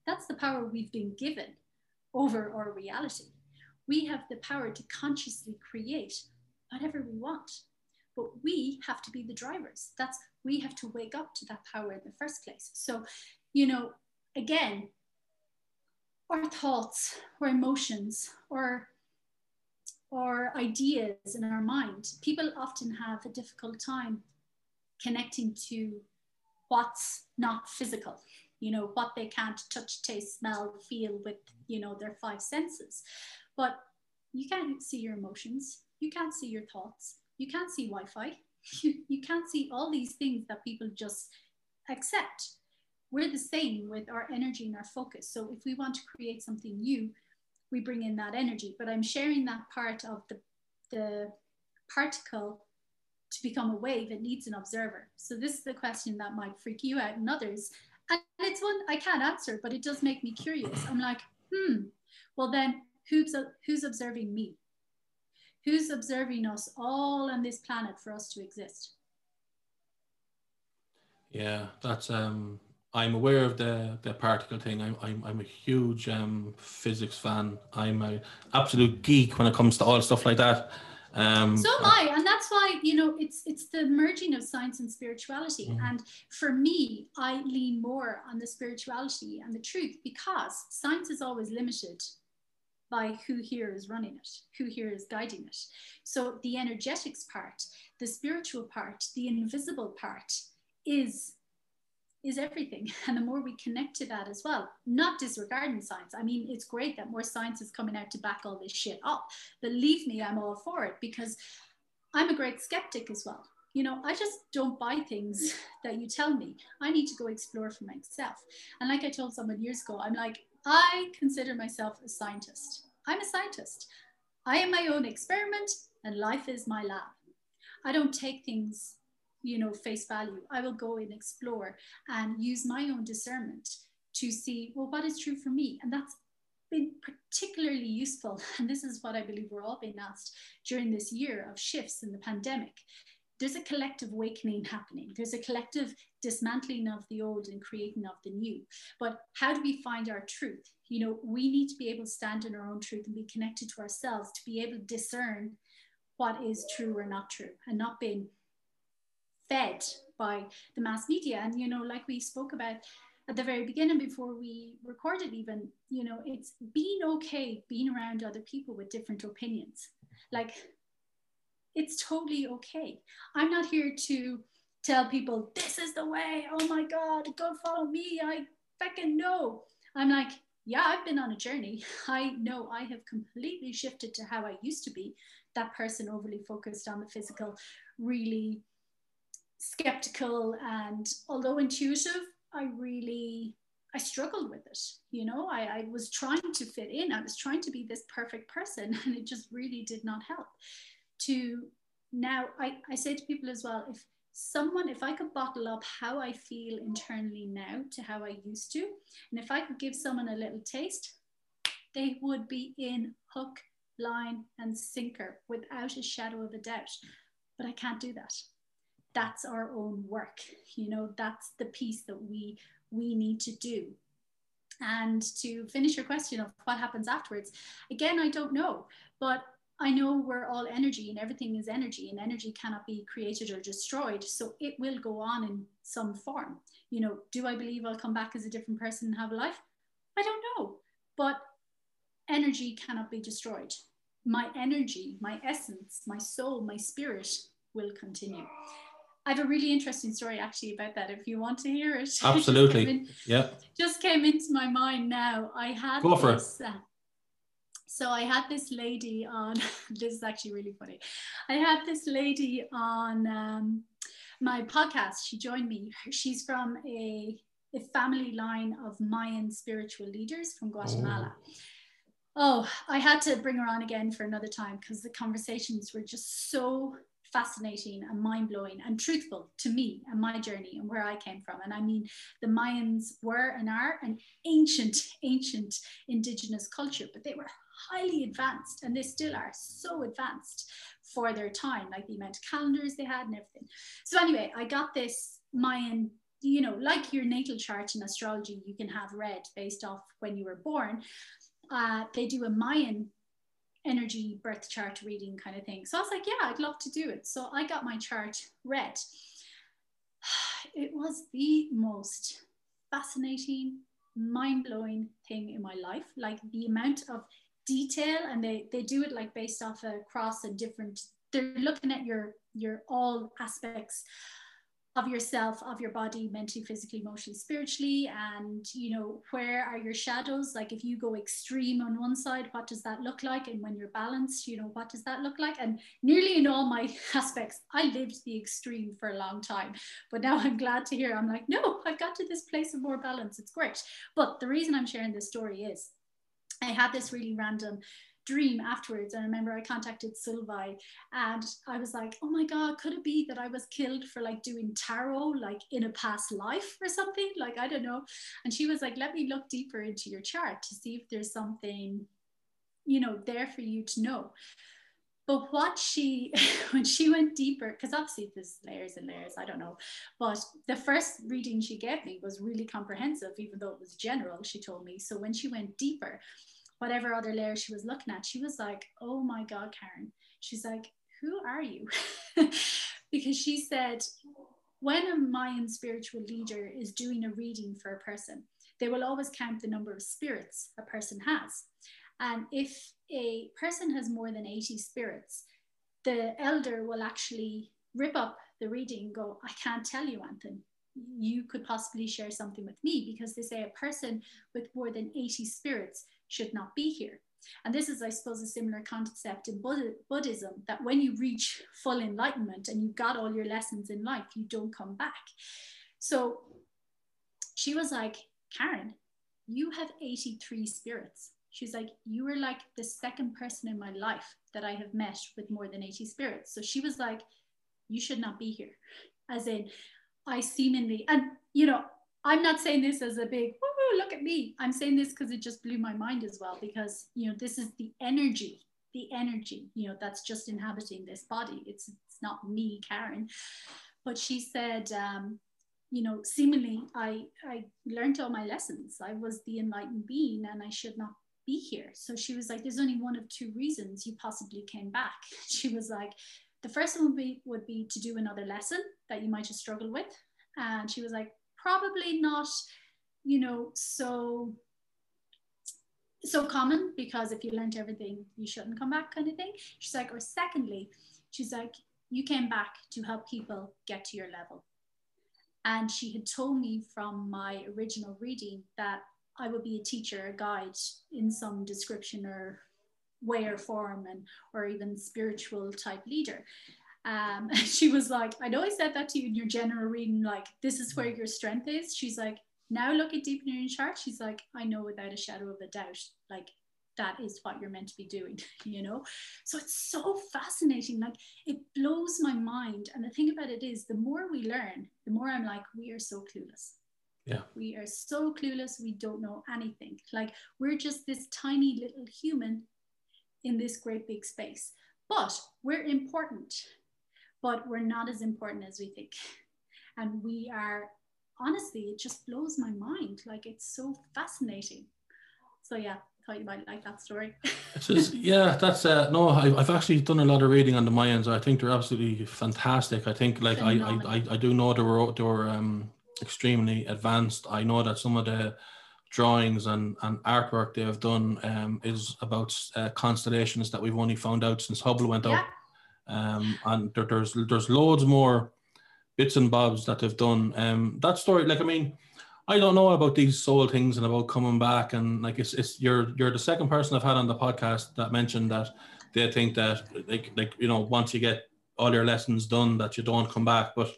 That's the power we've been given over our reality. We have the power to consciously create whatever we want. But we have to be the drivers. That's we have to wake up to that power in the first place. So, you know, again, our thoughts or emotions or or ideas in our mind, people often have a difficult time connecting to what's not physical you know what they can't touch taste smell feel with you know their five senses but you can't see your emotions you can't see your thoughts. You can't see Wi Fi. you, you can't see all these things that people just accept. We're the same with our energy and our focus. So if we want to create something new, we bring in that energy. But I'm sharing that part of the, the particle to become a wave, it needs an observer. So this is the question that might freak you out and others. And it's one I can't answer, but it does make me curious. I'm like, hmm, well then who's, who's observing me? Who's observing us all on this planet for us to exist? Yeah, that's um I'm aware of the the particle thing. I'm I'm, I'm a huge um, physics fan. I'm a absolute geek when it comes to all stuff like that. Um, so am I, and that's why you know it's it's the merging of science and spirituality. Mm-hmm. And for me, I lean more on the spirituality and the truth because science is always limited by who here is running it, who here is guiding it. So the energetics part, the spiritual part, the invisible part is is everything. And the more we connect to that as well, not disregarding science. I mean, it's great that more science is coming out to back all this shit up. Believe me, I'm all for it because I'm a great skeptic as well. You know, I just don't buy things that you tell me. I need to go explore for myself. And like I told someone years ago, I'm like, I consider myself a scientist. I'm a scientist. I am my own experiment and life is my lab. I don't take things you know face value i will go and explore and use my own discernment to see well what is true for me and that's been particularly useful and this is what i believe we're all being asked during this year of shifts in the pandemic there's a collective awakening happening there's a collective dismantling of the old and creating of the new but how do we find our truth you know we need to be able to stand in our own truth and be connected to ourselves to be able to discern what is true or not true and not being fed by the mass media. And, you know, like we spoke about at the very beginning before we recorded, even, you know, it's being okay being around other people with different opinions. Like, it's totally okay. I'm not here to tell people, this is the way. Oh my God, don't follow me. I fucking know. I'm like, yeah, I've been on a journey. I know I have completely shifted to how I used to be. That person overly focused on the physical, really skeptical and although intuitive, I really I struggled with it. You know, I, I was trying to fit in. I was trying to be this perfect person, and it just really did not help. To now, I, I say to people as well, if someone, if I could bottle up how I feel internally now to how I used to, and if I could give someone a little taste, they would be in hook, line, and sinker without a shadow of a doubt. But I can't do that. That's our own work. You know that's the piece that we we need to do. And to finish your question of what happens afterwards again i don't know but i know we're all energy and everything is energy and energy cannot be created or destroyed. So it will go on in some form. You know do i believe i'll come back as a different person and have a life? I don't know. But energy cannot be destroyed. My energy my essence my soul my spirit will continue. I have a really interesting story actually about that. If you want to hear it, absolutely, just in, yeah, just came into my mind now. I had go for this, it. Uh, so I had this lady on. this is actually really funny. I had this lady on um, my podcast. She joined me. She's from a a family line of Mayan spiritual leaders from Guatemala. Oh. oh, I had to bring her on again for another time because the conversations were just so fascinating and mind blowing and truthful to me and my journey and where I came from. And I mean, the Mayans were and are an ancient, ancient indigenous culture, but they were highly advanced and they still are so advanced for their time, like the amount of calendars they had and everything. So, anyway, I got this Mayan you know, like your natal chart in astrology, you can have read based off when you were born. Uh, they do a Mayan energy birth chart reading kind of thing. So I was like, yeah, I'd love to do it. So I got my chart read. It was the most fascinating, mind blowing thing in my life. Like the amount of detail, and they, they do it like based off a cross and different, they're looking at your, your all aspects of yourself, of your body, mentally, physically, emotionally, spiritually, and you know where are your shadows? Like if you go extreme on one side, what does that look like? And when you're balanced, you know what does that look like? And nearly in all my aspects, I lived the extreme for a long time, but now I'm glad to hear. I'm like, no, I've got to this place of more balance. It's great. But the reason I'm sharing this story is I had this really random dream afterwards. I remember I contacted Solveig and I was like, oh my God, could it be that I was killed for like doing tarot, like in a past life or something? Like, I don't know. And she was like, let me look deeper into your chart to see if there's something, you know, there for you to know. But what she, when she went deeper, because obviously there's layers and layers, I don't know. But the first reading she gave me was really comprehensive, even though it was general, she told me. So when she went deeper, whatever other layer she was looking at, she was like, oh my God, Karen. She's like, who are you? because she said, when a Mayan spiritual leader is doing a reading for a person, they will always count the number of spirits a person has. And if a person has more than 80 spirits, the elder will actually rip up the reading and go, I can't tell you, Anthony. You could possibly share something with me because they say a person with more than 80 spirits should not be here. And this is, I suppose, a similar concept in Buddhism that when you reach full enlightenment and you've got all your lessons in life, you don't come back. So she was like, Karen, you have 83 spirits. She's like, You were like the second person in my life that I have met with more than 80 spirits. So she was like, You should not be here. As in, I seemingly, and you know, I'm not saying this as a big, look at me. I'm saying this because it just blew my mind as well, because, you know, this is the energy, the energy, you know, that's just inhabiting this body. It's, it's not me, Karen. But she said, um, you know, seemingly I, I learned all my lessons. I was the enlightened being and I should not be here. So she was like, there's only one of two reasons you possibly came back. She was like, the first one would be, would be to do another lesson that you might have struggled with. And she was like, probably not you know, so so common because if you learned everything, you shouldn't come back, kind of thing. She's like, or secondly, she's like, you came back to help people get to your level. And she had told me from my original reading that I would be a teacher, a guide in some description or way or form, and or even spiritual type leader. Um, she was like, I know I said that to you in your general reading, like this is where your strength is. She's like, now looking deep in your chart, she's like, I know without a shadow of a doubt, like that is what you're meant to be doing, you know? So it's so fascinating. Like it blows my mind. And the thing about it is, the more we learn, the more I'm like, we are so clueless. Yeah. We are so clueless. We don't know anything. Like we're just this tiny little human in this great big space. But we're important, but we're not as important as we think. And we are honestly, it just blows my mind. Like it's so fascinating. So yeah, thought you might like that story. yeah, that's uh, no. I, have actually done a lot of reading on the Mayans. I think they're absolutely fantastic. I think like I, I, I do know they were they were um, extremely advanced. I know that some of the drawings and, and artwork they have done um, is about uh, constellations that we've only found out since Hubble went yeah. out. Um, and there, there's there's loads more bits and bobs that they've done. Um, that story, like I mean, I don't know about these soul things and about coming back and like it's it's you're you're the second person I've had on the podcast that mentioned that they think that like like you know once you get all your lessons done that you don't come back. But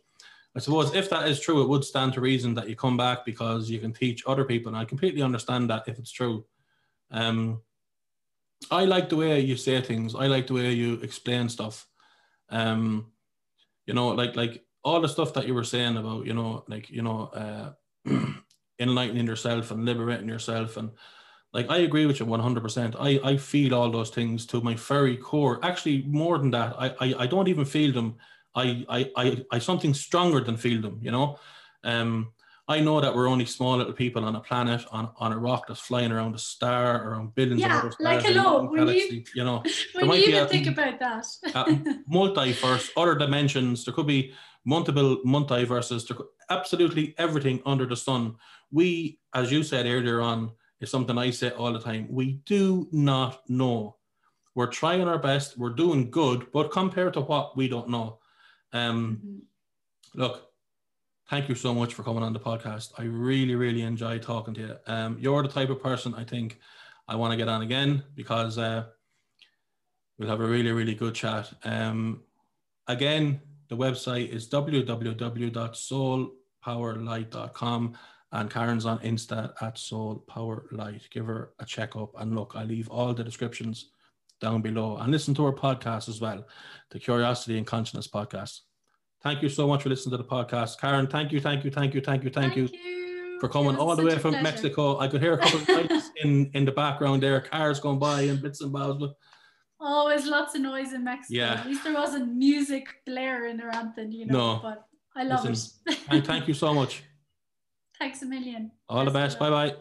I suppose if that is true, it would stand to reason that you come back because you can teach other people. And I completely understand that if it's true. Um, I like the way you say things. I like the way you explain stuff. Um, you know, like like all the stuff that you were saying about, you know, like, you know, uh, enlightening yourself and liberating yourself. And like, I agree with you 100%. I, I feel all those things to my very core. Actually, more than that, I, I, I don't even feel them. I, I, I, I something stronger than feel them, you know? Um, I know that we're only small little people on a planet, on, on a rock that's flying around a star, around billions yeah, of other stars. like hello, when you, you know, when you even think about that. multiverse, other dimensions. There could be multiple multiverses, absolutely everything under the sun. We, as you said earlier on, is something I say all the time. We do not know. We're trying our best. We're doing good, but compared to what we don't know, um, mm-hmm. look, thank you so much for coming on the podcast. I really, really enjoy talking to you. Um, you're the type of person I think I want to get on again because uh, we'll have a really, really good chat. Um, again, the website is www.soulpowerlight.com and Karen's on Insta at Soul Power Light. Give her a check up and look. I leave all the descriptions down below and listen to her podcast as well, the Curiosity and Consciousness podcast. Thank you so much for listening to the podcast. Karen, thank you, thank you, thank you, thank you, thank, thank you, you, for coming all the way from pleasure. Mexico. I could hear a couple of lights in, in the background there, cars going by and bits and bobs. But oh, Always lots of noise in Mexico. Yeah. At least there wasn't music blaring or anything, you know. No. But I love Listen, it. and thank you so much. Thanks a million. All Best the best. Bye bye.